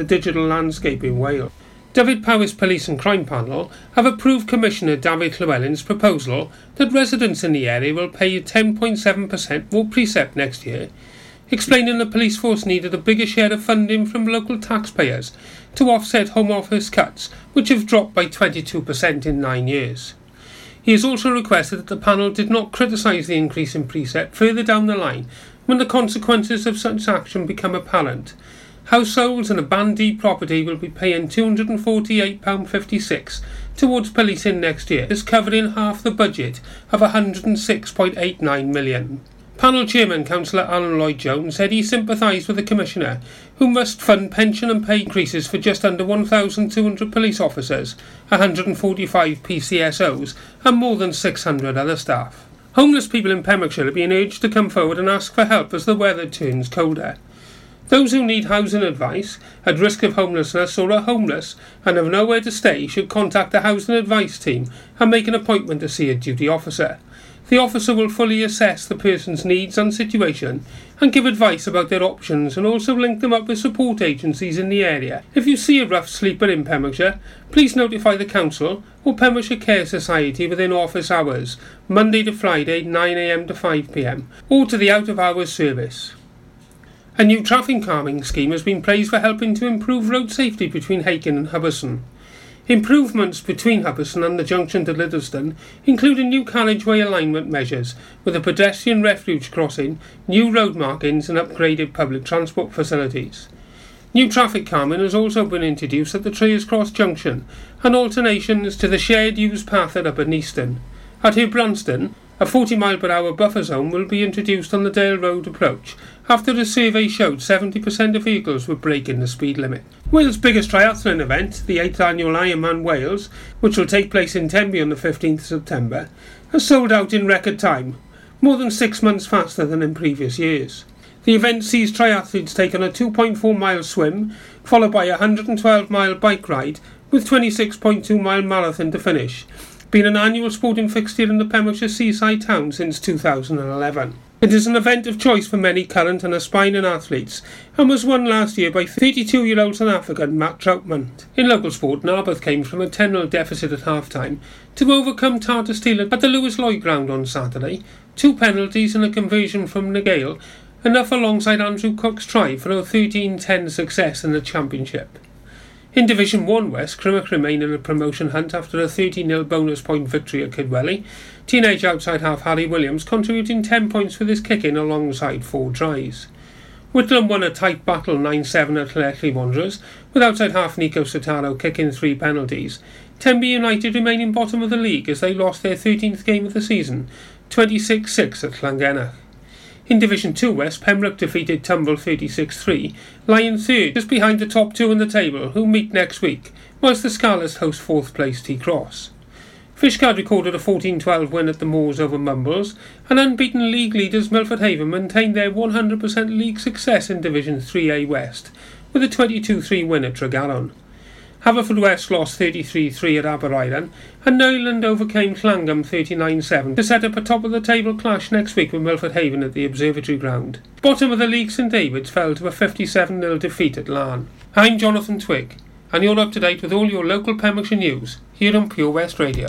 the digital landscape in Wales. Dyfed-Powys Police and Crime Panel have approved Commissioner David Llywelyn's proposal that residents in the area will pay 10.7% more precept next year, explaining the police force needed a bigger share of funding from local taxpayers to offset Home Office cuts, which have dropped by 22% in nine years. He has also requested that the panel did not criticise the increase in precept further down the line when the consequences of such action become apparent. Households in a Band D property will be paying £248.56 towards policing next year, this covering half the budget of £106.89 million. Panel Chairman Councillor Alun Lloyd Jones said he sympathised with the Commissioner, who must fund pension and pay increases for just under 1,200 police officers, 145 PCSOs, and more than 600 other staff. Homeless people in Pembrokeshire are being urged to come forward and ask for help as the weather turns colder. Those who need housing advice, at risk of homelessness or are homeless and have nowhere to stay should contact the housing advice team and make an appointment to see a duty officer. The officer will fully assess the person's needs and situation and give advice about their options and also link them up with support agencies in the area. If you see a rough sleeper in Pembrokeshire, please notify the council or Pembrokeshire Care Society within office hours, Monday to Friday 9am to 5pm, or to the out of hours service. A new traffic calming scheme has been praised for helping to improve road safety between Hakin and Hubberston. Improvements between Hubberston and the junction to Liddeston include a new carriageway alignment measures with a pedestrian refuge crossing, new road markings and upgraded public transport facilities. New traffic calming has also been introduced at the Tiers Cross junction and alternations to the shared use path at Upper Neeston. At Branston, a 40 mile per hour buffer zone will be introduced on the Dale Road approach after a survey showed 70% of vehicles were breaking the speed limit. Wales' biggest triathlon event, the 8th annual Ironman Wales, which will take place in Tenby on the 15th September, has sold out in record time, more than six months faster than in previous years. The event sees triathletes take on a 2.4 mile swim, followed by a 112 mile bike ride, with 26.2 mile marathon to finish, being an annual sporting fixture in the Pembrokeshire seaside town since 2011. It is an event of choice for many current and aspiring athletes and was won last year by 32 year old South African Matt Trautman. In local sport, Narberth came from a 10 0 deficit at half time to overcome Tata Steel at the Lewis Lloyd ground on Saturday. Two penalties and a conversion from Nagale, enough alongside Andrew Cook's try for a 13 10 success in the championship. In Division 1 West, Crymych remain in a promotion hunt after a 30 0 bonus point victory at Kidwelly. Teenage outside half Harry Williams contributing 10 points for this kicking alongside four tries. Whitland won a tight battle 9 7 at Llanelli Wanderers, with outside half Nico Sotaro kicking three penalties. Tenby United remaining bottom of the league as they lost their 13th game of the season, 26 6 at Llangennech. In Division 2 West, Pembroke defeated Tumble 36-3, lying third just behind the top two in the table, who meet next week, whilst the Scarlets host fourth place Tycroes. Fishguard recorded a 14-12 win at the Moors over Mumbles, and unbeaten league leaders Milford Haven maintained their 100% league success in Division 3A West, with a 22-3 win at Tregaron. Haverfordwest lost 33-3 at Aberaeron, and Neyland overcame Llangwm 39-7 to set up a top-of-the-table clash next week with Milford Haven at the Observatory Ground. Bottom of the league St David's fell to a 57-0 defeat at Laugharne. I'm Jonathan Twig, and you're up to date with all your local Pembrokeshire news here on Pure West Radio.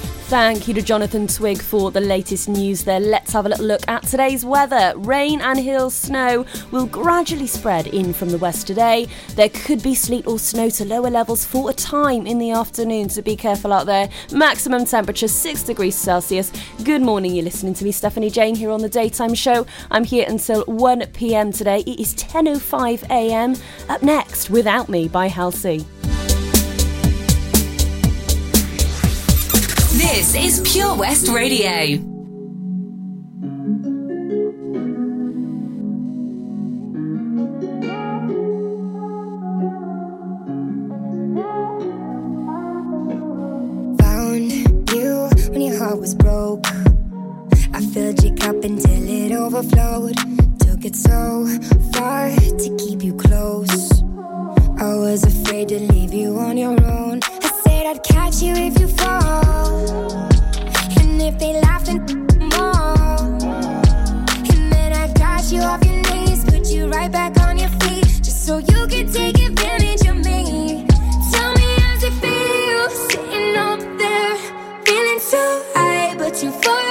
Thank you to Jonathan Twig for the latest news there. Let's have a little look at today's weather. Rain and hill snow will gradually spread in from the west today. There could be sleet or snow to lower levels for a time in the afternoon, so be careful out there. Maximum temperature 6 degrees Celsius. Good morning, you're listening to me, Stephanie Jane, here on the Daytime Show. I'm here until 1 pm today. It is 10.05 am. Up next, Without Me by Halsey. This is Pure West Radio. Found you when your heart was broke. I filled your cup until it overflowed. Took it so far to keep you close. I was afraid to leave you on your own. Said I'd catch you if you fall. And if they laugh, then more. And then I got you off your knees, put you right back on your feet, just so you can take advantage of me. Tell me it feel sitting up there, feeling so high, but you fall.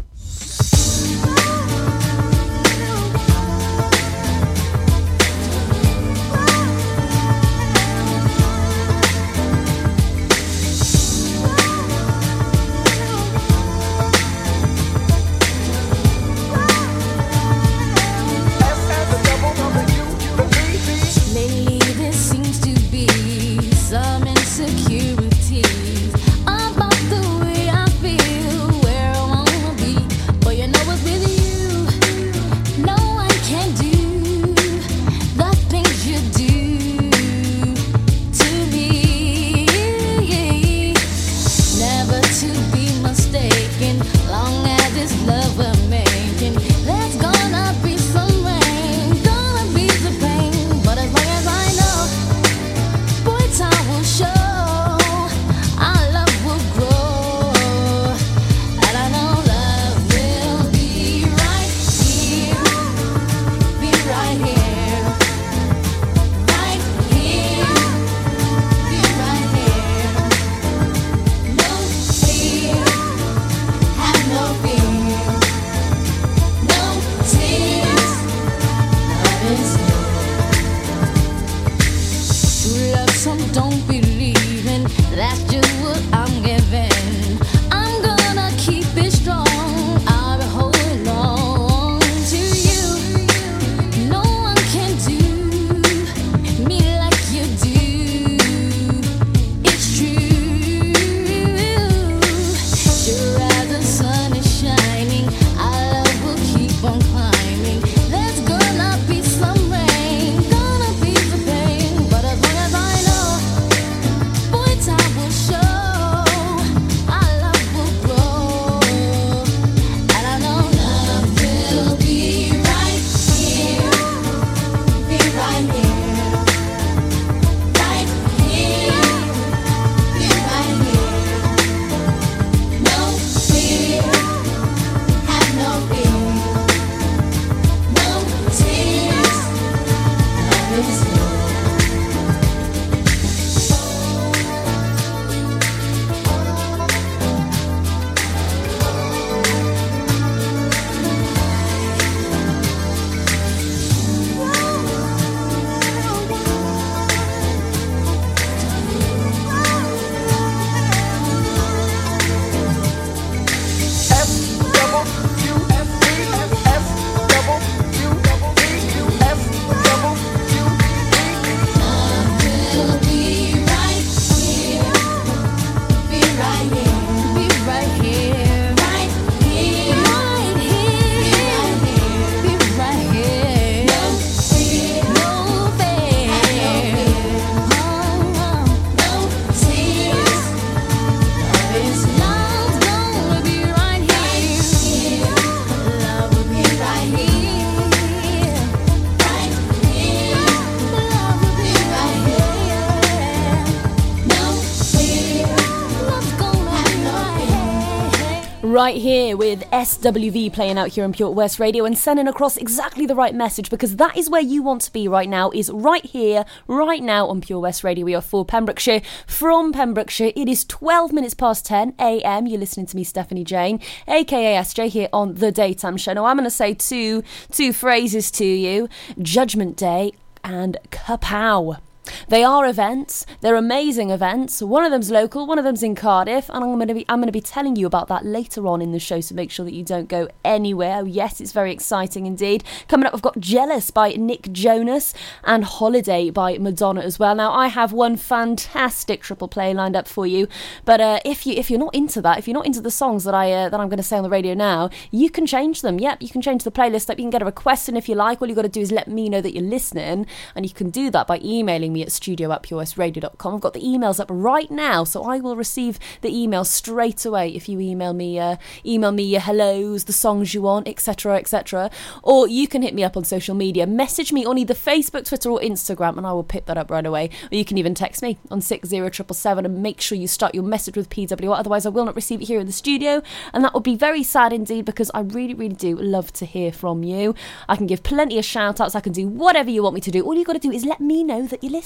Right here with SWV playing out here on Pure West Radio and sending across exactly the right message because that is where you want to be right now, is right here, right now on Pure West Radio. We are for Pembrokeshire. From Pembrokeshire, it is 12 minutes past 10 a.m. You're listening to me, Stephanie Jane, aka SJ, here on The Daytime Show. Now, I'm going to say two, two phrases to you Judgment Day and Kapow. They are events. They're amazing events. One of them's local, one of them's in Cardiff, and I'm going to be I'm going to be telling you about that later on in the show. So make sure that you don't go anywhere. Oh, yes, it's very exciting indeed. Coming up, we've got "Jealous" by Nick Jonas and "Holiday" by Madonna as well. Now I have one fantastic triple play lined up for you, but uh, if you if you're not into that, if you're not into the songs that I uh, that I'm going to say on the radio now, you can change them. Yep, you can change the playlist. Up, you can get a request, and if you like, all you got to do is let me know that you're listening, and you can do that by emailing me at studio. I've got the emails up right now, so I will receive the email straight away if you email me, uh, email me your hellos, the songs you want, etc., etc. Or you can hit me up on social media. Message me on either Facebook, Twitter, or Instagram, and I will pick that up right away. Or you can even text me on six zero triple seven and make sure you start your message with PWR. Otherwise, I will not receive it here in the studio, and that would be very sad indeed because I really, really do love to hear from you. I can give plenty of shout outs. I can do whatever you want me to do. All you got to do is let me know that you're listening.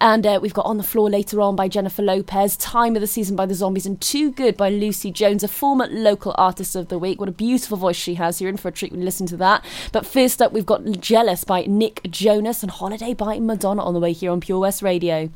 And uh, we've got On the Floor later on by Jennifer Lopez, Time of the Season by the Zombies, and Too Good by Lucy Jones, a former local artist of the week. What a beautiful voice she has. You're in for a treat when you listen to that. But first up, we've got Jealous by Nick Jonas and Holiday by Madonna on the way here on Pure West Radio.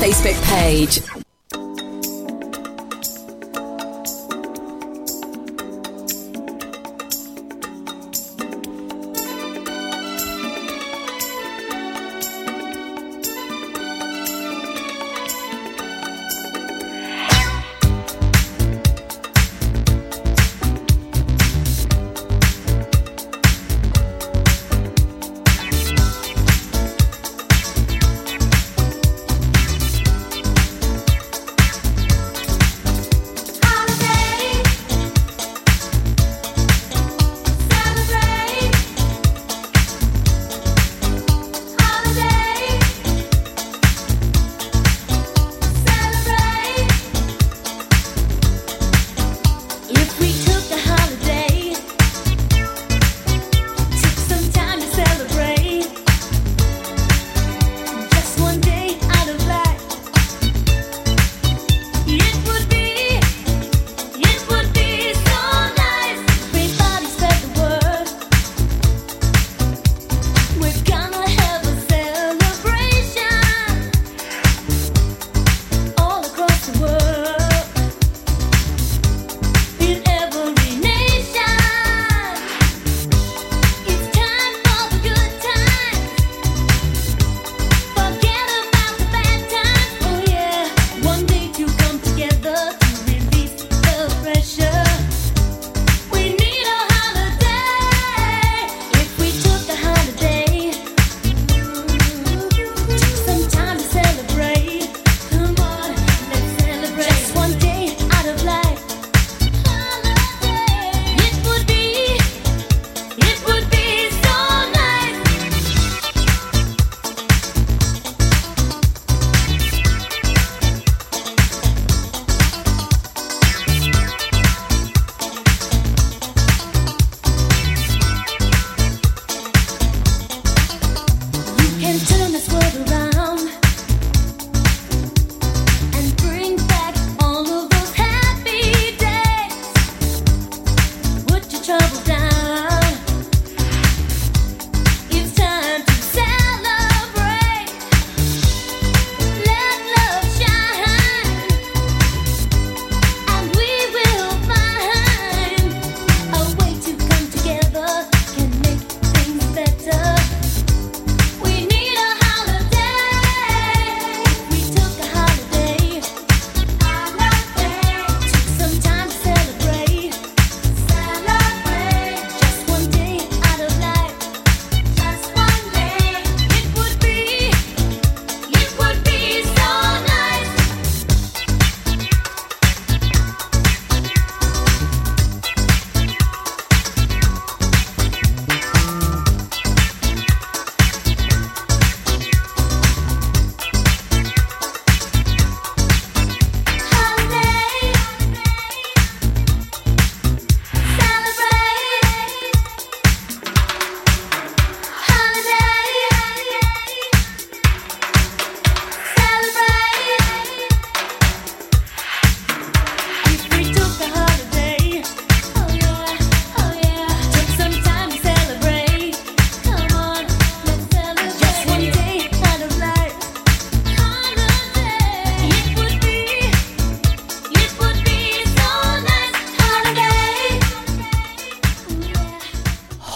Facebook page.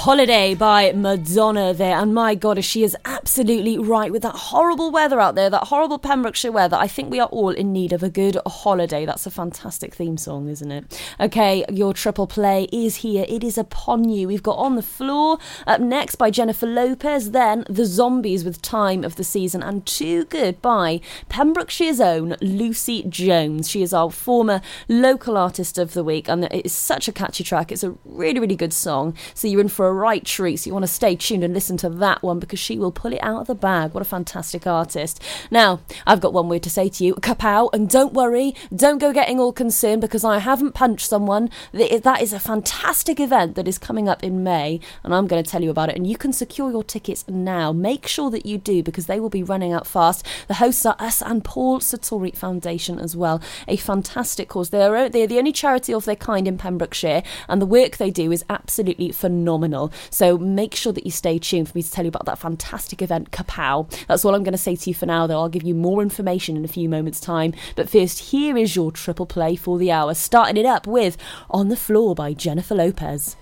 Holiday by Madonna there. And my God, she is absolutely right with that horrible weather out there, that horrible Pembrokeshire weather. I think we are all in need of a good holiday. That's a fantastic theme song, isn't it? Okay, your triple play is here. It is upon you. We've got On the Floor up next by Jennifer Lopez, then The Zombies with Time of the Season, and Too Good by Pembrokeshire's own Lucy Jones. She is our former local artist of the week, and it is such a catchy track. It's a really, really good song. So you're in for a right treat. So you want to stay tuned and listen to that one because she will pull it out of the bag. What a fantastic artist. Now, I've got one word to say to you kapow. And don't worry, don't go getting all concerned because I haven't punched someone. That is a fantastic event that is coming up in May, and I'm going to tell you about it. And you can secure your tickets now. Make sure that you do because they will be running out fast. The hosts are us and Paul Sartori Foundation as well. A fantastic cause. They're, they're the only charity of their kind in Pembrokeshire, and the work they do is absolutely phenomenal. So make sure that you stay tuned for me to tell you about that fantastic event, Kapow. That's all I'm going to say to you for now, though. I'll give you more information in a few moments' time. But first, here is your triple play for the hour, starting it up with On the Floor by Jennifer Lopez.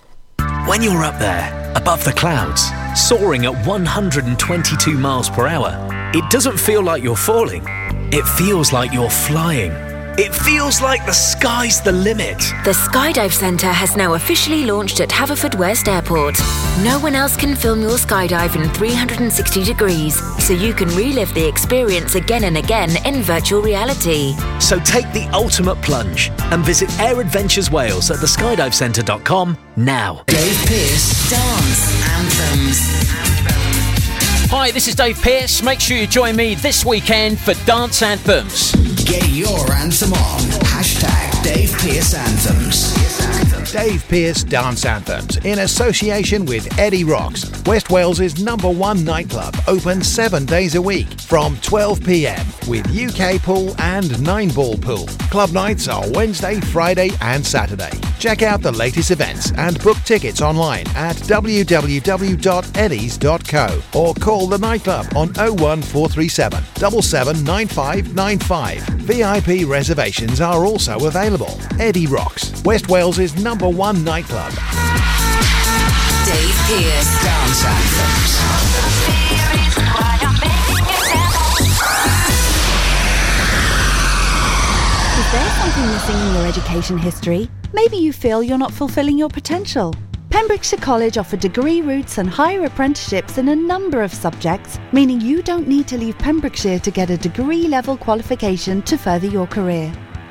When you're up there, above the clouds, soaring at 122 miles per hour, it doesn't feel like you're falling. It feels like you're flying. It feels like the sky's the limit. The Skydive Centre has now officially launched at Haverfordwest Airport. No one else can film your skydive in 360 degrees, so you can relive the experience again and again in virtual reality. So take the ultimate plunge and visit Air Adventures Wales at theskydivecentre.com now. Dave Pearce Dance Anthems. Hi, this is Dave Pearce. Make sure you join me this weekend for Dance Anthems. Get your anthem on. Hashtag Dave Pearce Anthems. Dave Pearce Dance Anthems in association with Eddie Rocks, West Wales's number one nightclub, open seven days a week from 12 pm with UK pool and nine ball pool. Club nights are Wednesday, Friday, and Saturday. Check out the latest events and book tickets online at www.eddies.co or call the nightclub on 01437 779595. VIP reservations are also available. Eddie Rocks, West Wales's number one nightclub. Dave Pearce. Dance Anthems. Is there something missing in your education history? Maybe you feel you're not fulfilling your potential. Pembrokeshire College offer degree routes and higher apprenticeships in a number of subjects, meaning you don't need to leave Pembrokeshire to get a degree level qualification to further your career.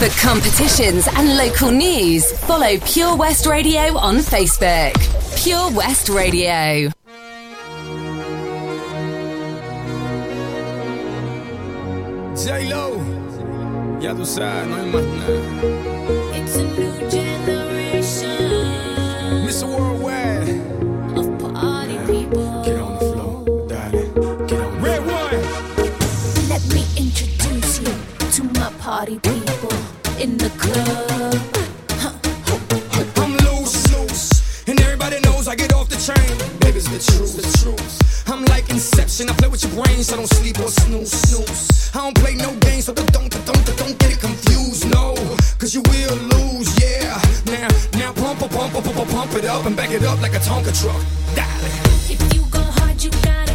For competitions and local news, follow Pure West Radio on Facebook. Pure West Radio. J-Lo, ya tú sabes, no hay más nada. It's a new generation Mr. Worldwide, of party people. get on the floor, darling, get on. Red one, Let me introduce you to my party people in the club. I'm loose, loose, and everybody knows I get off the train. Baby, it's the truth, the truth. I'm like Inception, I play with your brain, so don't sleep or snooze, snooze. I don't play no games, so don't, don't, don't, don't get it confused, no. Cause you will lose, yeah. Now, now pump, pump, pump, pump, pump, pump it up and back it up like a Tonka truck. Darling. If you go hard, you gotta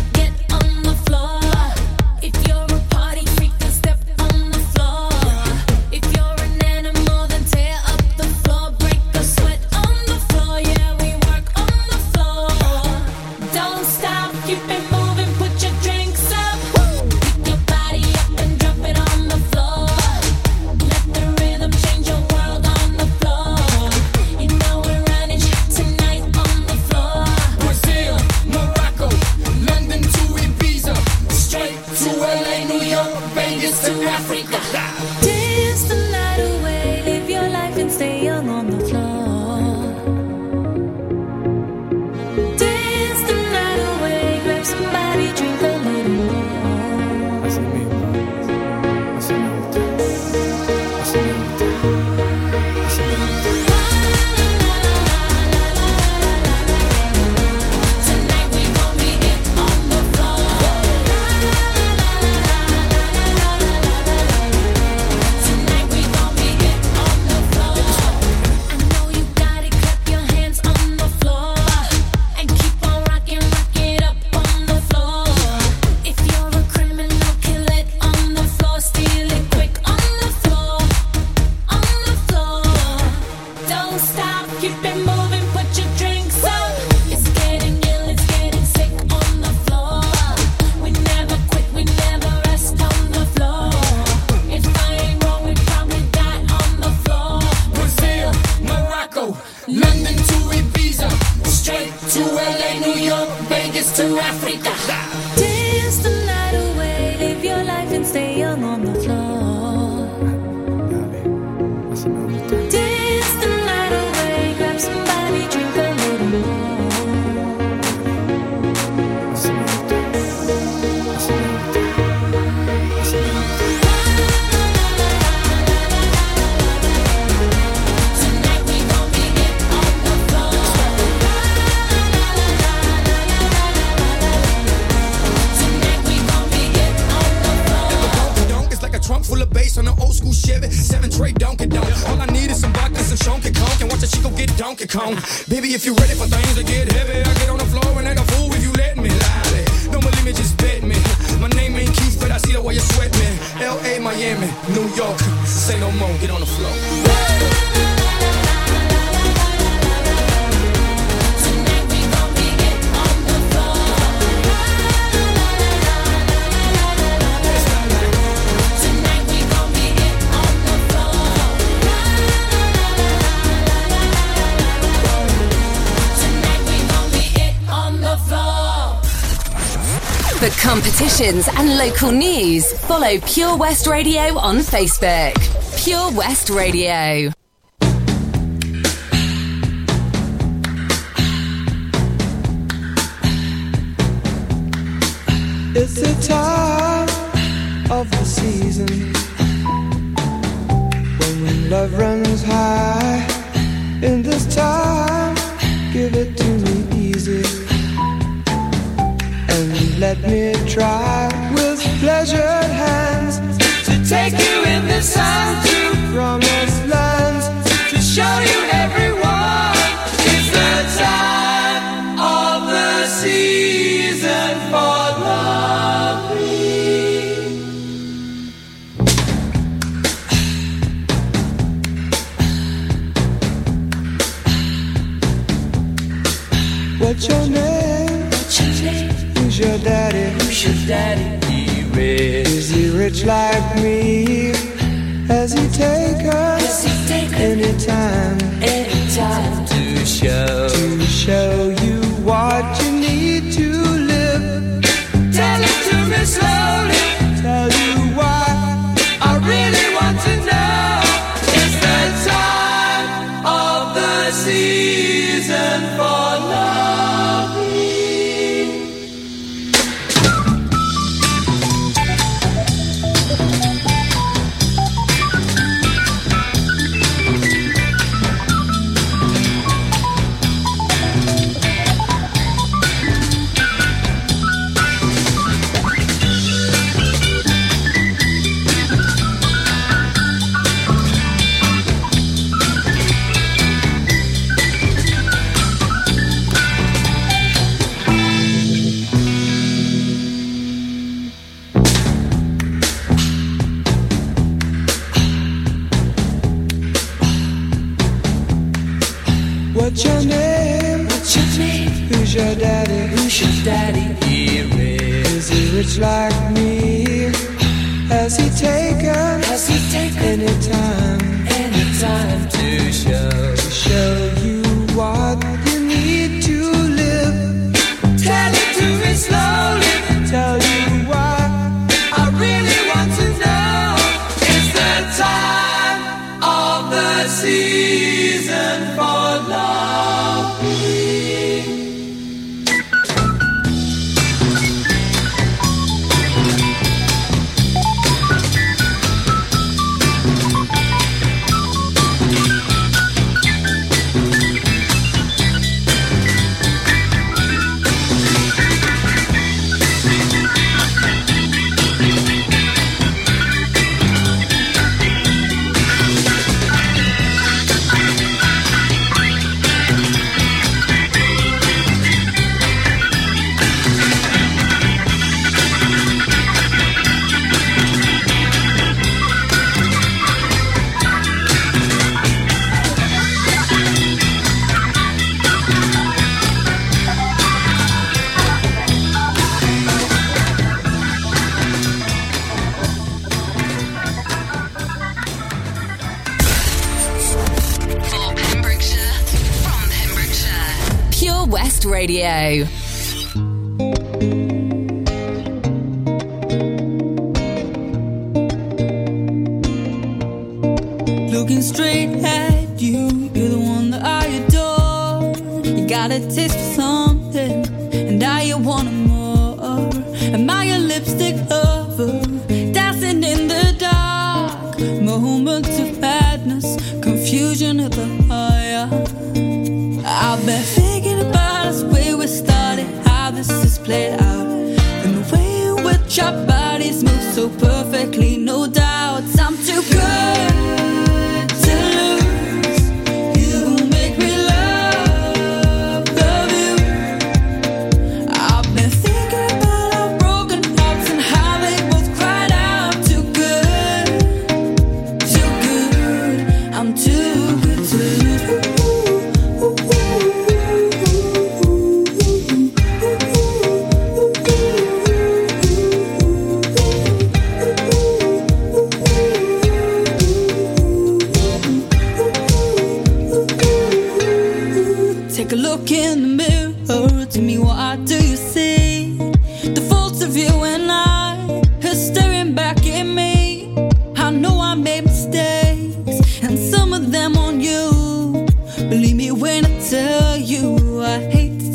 Miami, New York. Say no more, get on the floor. Competitions and local news, follow Pure West Radio on Facebook. Pure West Radio. It's the time of the season when, love runs high. In this time, give it to me easy let me try with pleasured hands to take you in the sun to promised lands daddy? He rich. Is he rich like me? Has he taken? Has he taken any time? Any time to show to show you what you need to live. Tell it to me slowly. Tell you why I really want to know. It's the time of the season for Radio.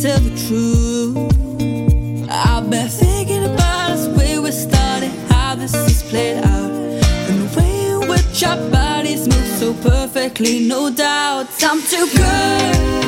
Tell the truth. I've been thinking about us, where we started, how this is played out, and the way in which our bodies move so perfectly, no doubts. I'm too good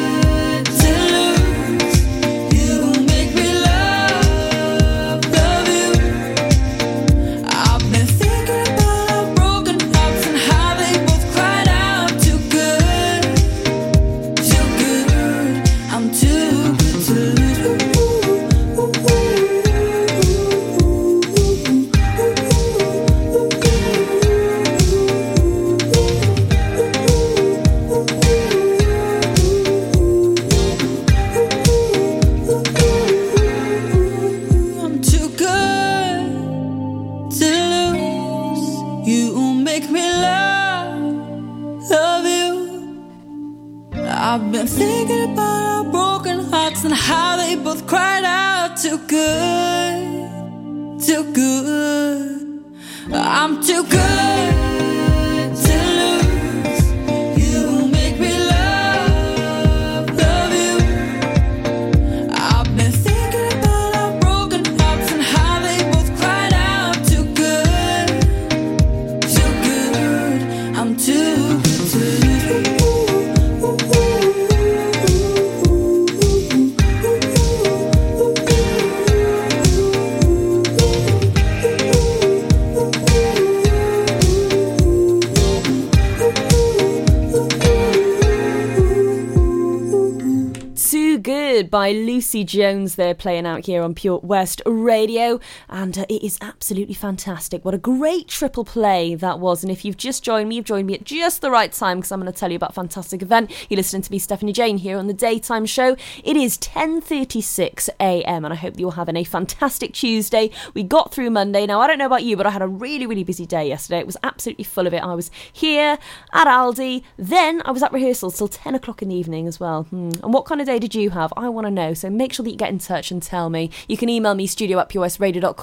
Lucy Jones. They're playing out here on Pure West Radio, and uh, it is absolutely fantastic. What a great triple play that was! And if you've just joined me, you've joined me at just the right time because I'm going to tell you about a fantastic event. You're listening to me, Stephanie Jane, here on the daytime show. It is 10:36 a.m. and I hope you're having a fantastic Tuesday. We got through Monday. Now I don't know about you, but I had a really, really busy day yesterday. It was absolutely full of it. I was here at Aldi, then I was at rehearsals till 10 o'clock in the evening as well. Hmm. And what kind of day did you have? I want to know. So make sure that you get in touch and tell me. You can email me studio at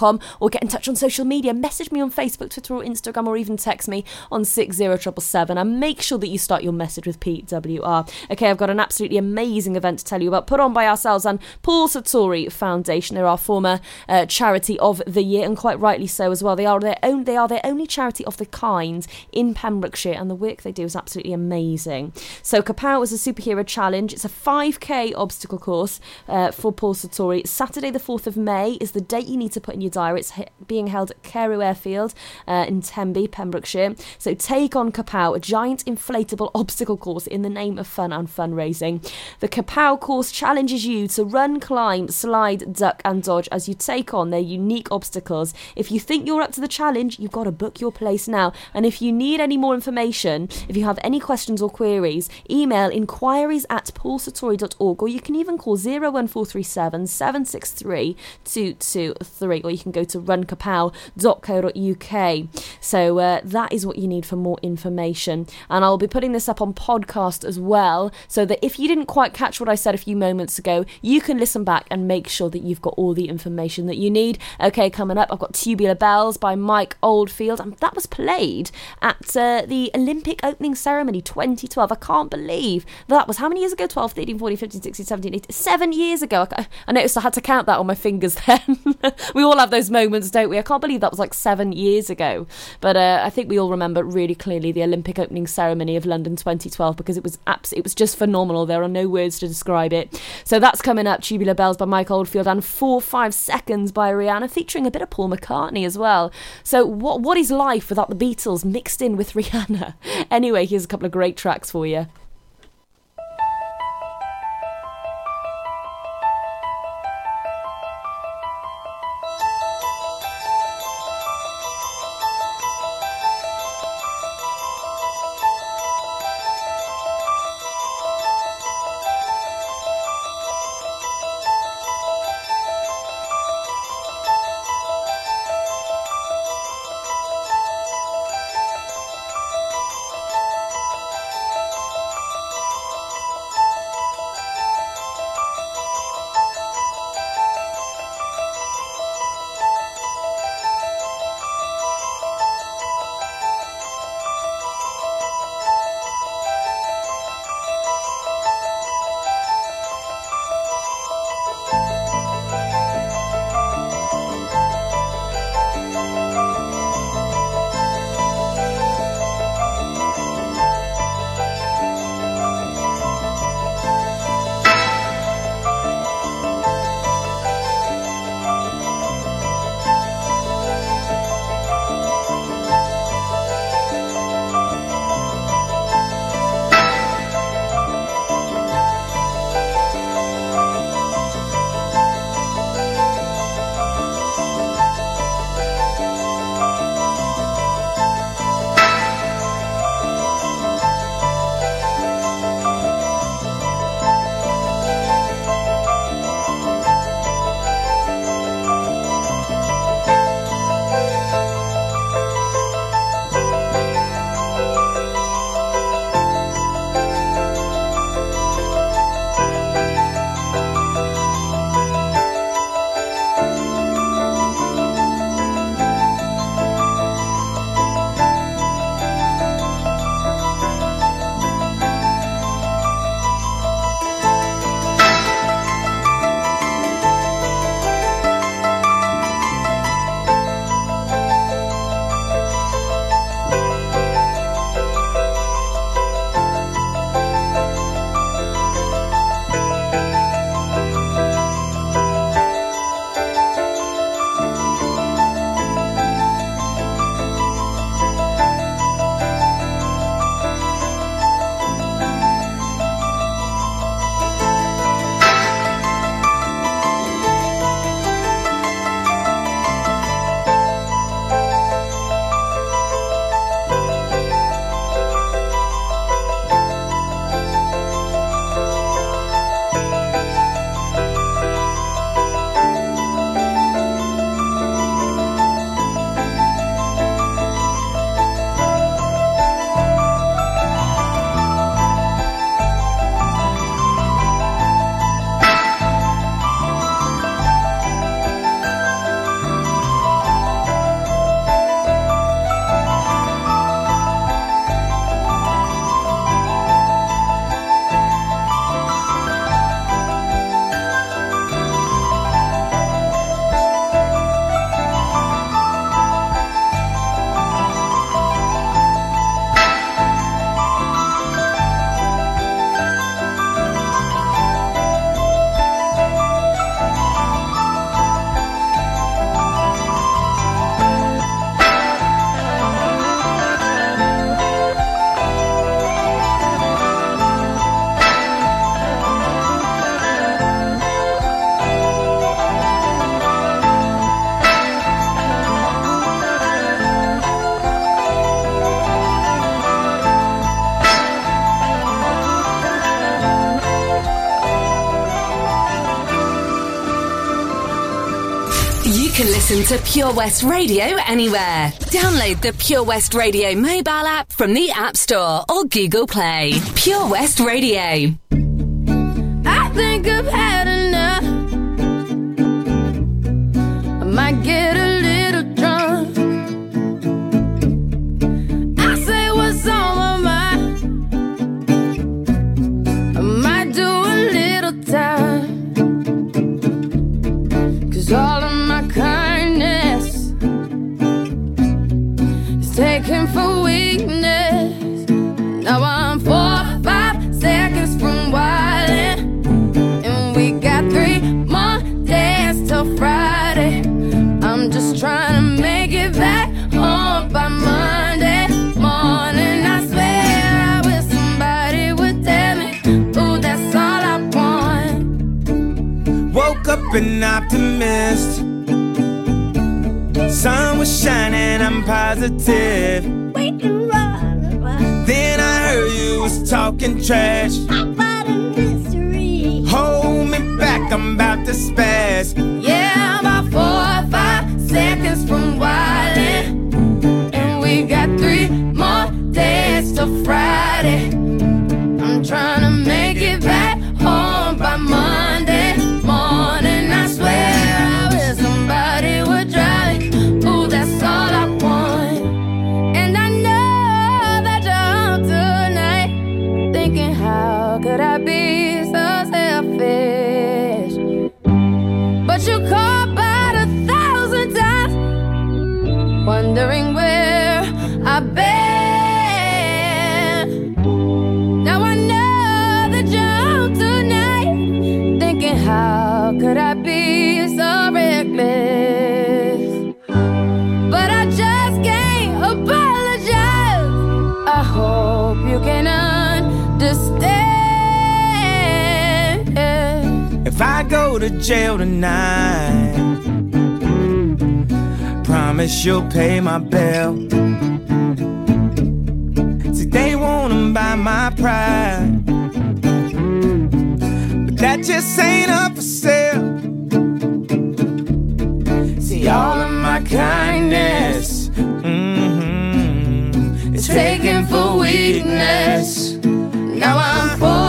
purewestradio.com or get in touch on social media. Message me on Facebook, Twitter, or Instagram, or even text me on 60777. And make sure that you start your message with PWR. Okay, I've got an absolutely amazing event to tell you about, put on by ourselves and Paul Sartori Foundation. They're our former uh, charity of the year, and quite rightly so as well. They are their own. They are their only charity of the kind in Pembrokeshire, and the work they do is absolutely amazing. So Kapow is a superhero challenge. It's a 5k obstacle course uh, for Paul Sartori. Saturday, the 4th of May, is the date you need to put in your diary. It's being held at Carew Airfield uh, in Tenby, Pembrokeshire. So take on Kapow, a giant inflatable obstacle course in the name of fun and fundraising. The Kapow course challenges you to run, climb, slide, duck, and dodge as you take on their unique obstacles. If you think you're up to the challenge, you've got to book your place now. And if you need any more information, if you have any questions or queries, email inquiries at paulsartori.org or you can can even call 01437 763 223 or you can go to runkapow.co.uk. So uh, that is what you need for more information. And I'll be putting this up on podcast as well so that if you didn't quite catch what I said a few moments ago, you can listen back and make sure that you've got all the information that you need. Okay, coming up, I've got Tubular Bells by Mike Oldfield, and that was played at uh, the Olympic opening ceremony 2012. I can't believe that was how many years ago? 12, 13, 14, 15, 16, 17, 18, seven years ago. I noticed I had to count that on my fingers then. we all have those moments, don't we? I can't believe that was like seven years ago. But uh, I think we all remember really clearly the Olympic opening ceremony of London 2012 because it was abs- it was just phenomenal. There are no words to describe it. So that's coming up. Tubular Bells by Mike Oldfield and Four Five Seconds by Rihanna, featuring a bit of Paul McCartney as well. So what what is life without the Beatles mixed in with Rihanna? Anyway, here's a couple of great tracks for. You to Pure West Radio anywhere. Download the Pure West Radio mobile app from the App Store or Google Play. Pure West Radio. I think I've had enough. I might get a I'm positive. Then I heard you was talking trash. Hold me back, I'm about to spaz. Yeah, I'm about four or five seconds from wildin'. And we got three more days till Friday. I'm trying to make it back jail tonight, promise you'll pay my bill. See, they wanna buy my pride, but that just ain't up for sale. See, all of my kindness mhm, is taken for weakness. Now I'm four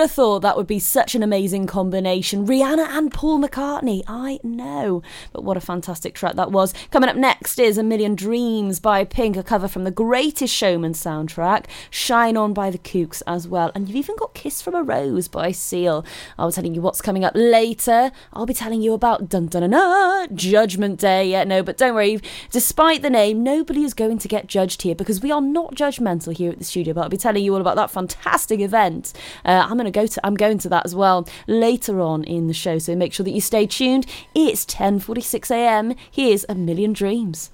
Who'd have thought that would be such an amazing combination? Rihanna and Paul McCartney. I know. But what a fantastic track that was. Coming up next is A Million Dreams by Pink, a cover from the Greatest Showman soundtrack. Shine On by the Kooks as well. And you've even got Kiss from a Rose by Seal. I'll be telling you what's coming up later. I'll be telling you about Dun Dun Dun Dun, Judgment Day. Yeah, no, but don't worry. Despite the name, nobody is going to get judged here because we are not judgmental here at the studio. But I'll be telling you all about that fantastic event. Uh, I'm going to go to. I'm going to that as well later on in the show. So make sure that you stay tuned. It's 10:46 a.m. Here's a million dreams.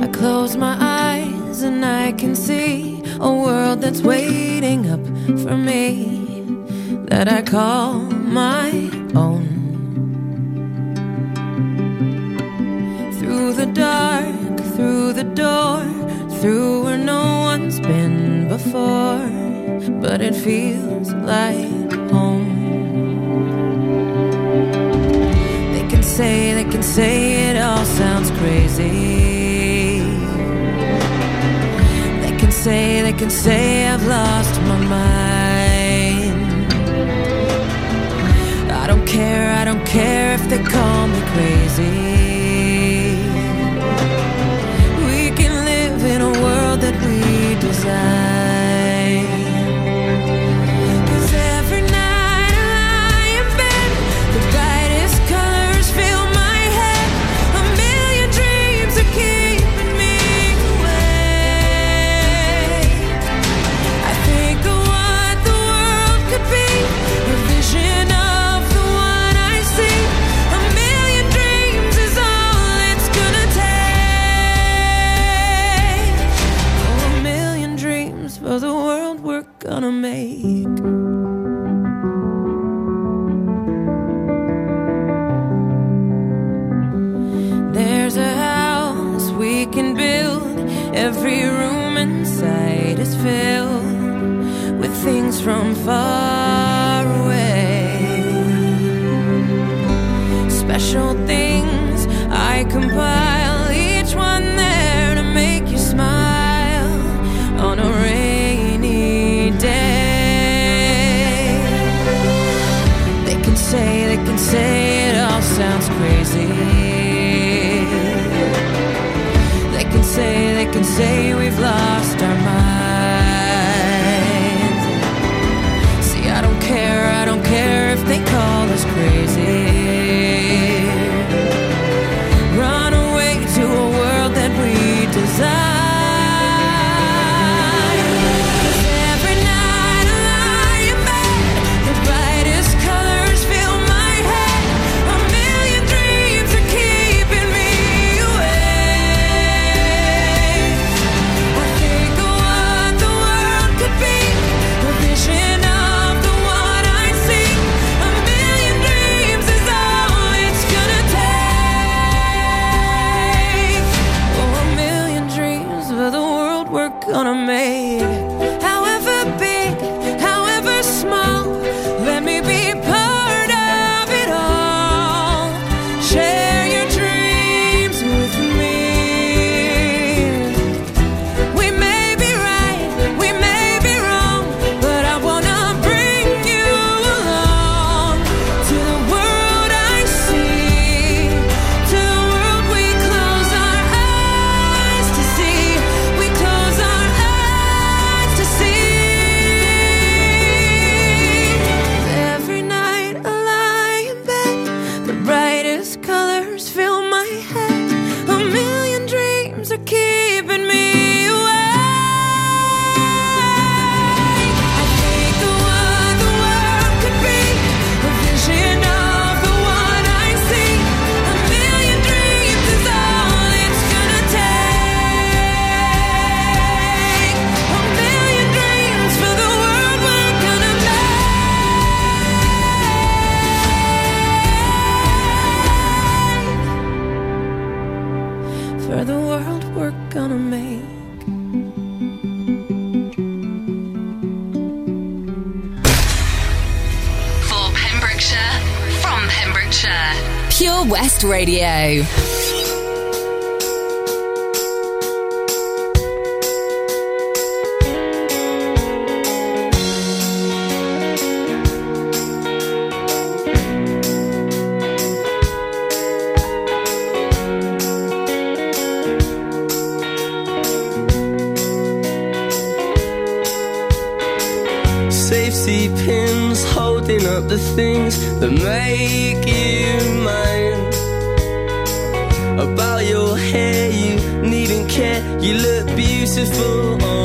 I close my eyes and I can see a world that's waiting up for me that I call my own. Through the dark, through the door, through where no one's been before, but it feels like home. They can say, they can say it all sounds crazy. Say, they can say I've lost my mind. I don't care, I don't care if they call me crazy. far away. Special things. up the things that make you mine. About your hair, you needn't care, you look beautiful.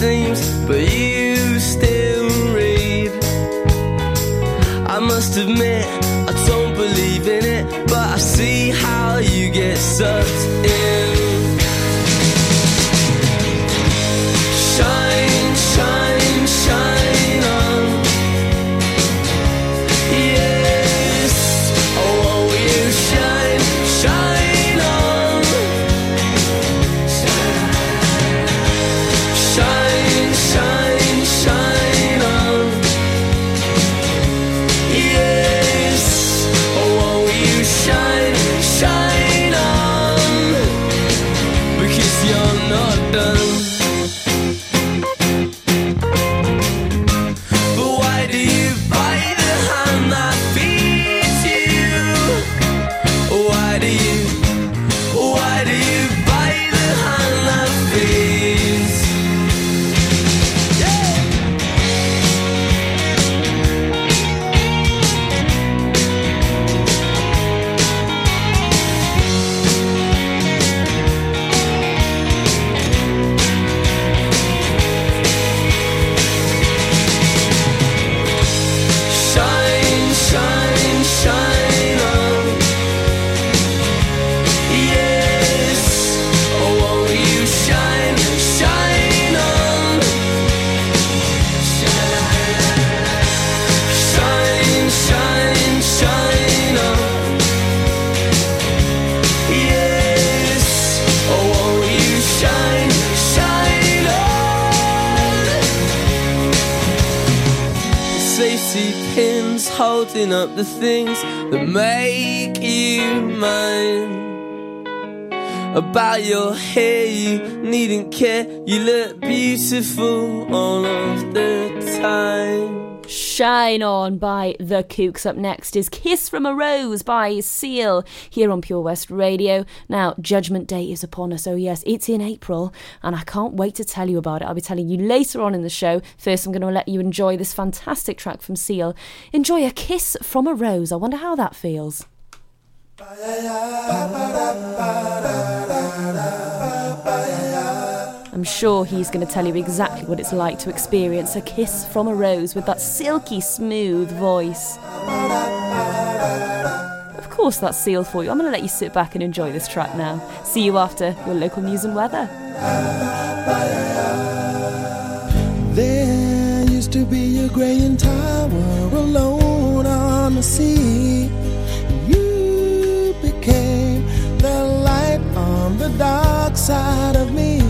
seems, but you still read. I must admit, I don't believe in it, but I see how you get sucked in. Things that make you mine. About your hair, you needn't care. You look beautiful all of the time. Shine On by The Kooks. Up next is Kiss from a Rose by Seal here on Pure West Radio. Now, Judgment Day is upon us. Oh, yes, it's in April, and I can't wait to tell you about it. I'll be telling you later on in the show. First, I'm going to let you enjoy this fantastic track from Seal. Enjoy a kiss from a rose. I wonder how that feels. I'm sure he's going to tell you exactly what it's like to experience a kiss from a rose with that silky smooth voice. Of course, that's sealed for you. I'm going to let you sit back and enjoy this track now. See you after your local news and weather. There used to be a graying tower alone on the sea. You became the light on the dark side of me.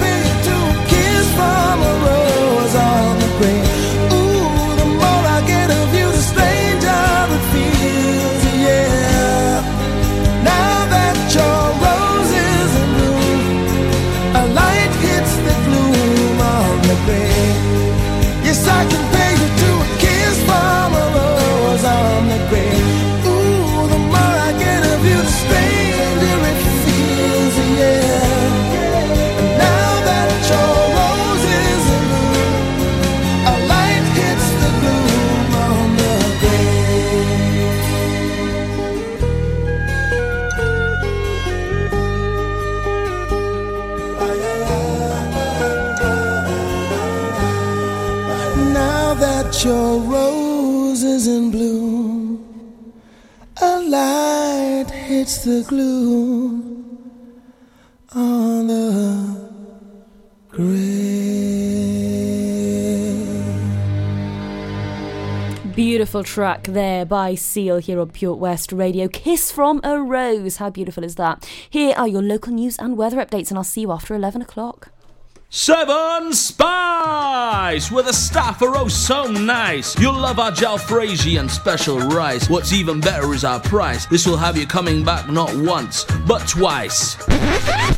Feel you to kiss from a rose on the grave. your rose is in bloom. A light hits the gloom on the grave. Beautiful track there by Seal here on Pure West Radio. Kiss from a Rose. How beautiful is that? Here are your local news and weather updates, and I'll see you after 11 o'clock. Seven Spice! Where the staff are oh so nice. You'll love our jalfrezi and special rice. What's even better is our price. This will have you coming back not once, but twice.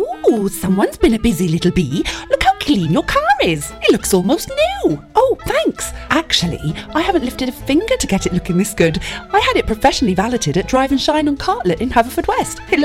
Oh, someone's been a busy little bee. Look how clean your car is. It looks almost new. Oh, thanks. Actually, I haven't lifted a finger to get it looking this good. I had it professionally valeted at Drive and Shine on Cartlett in Haverfordwest. It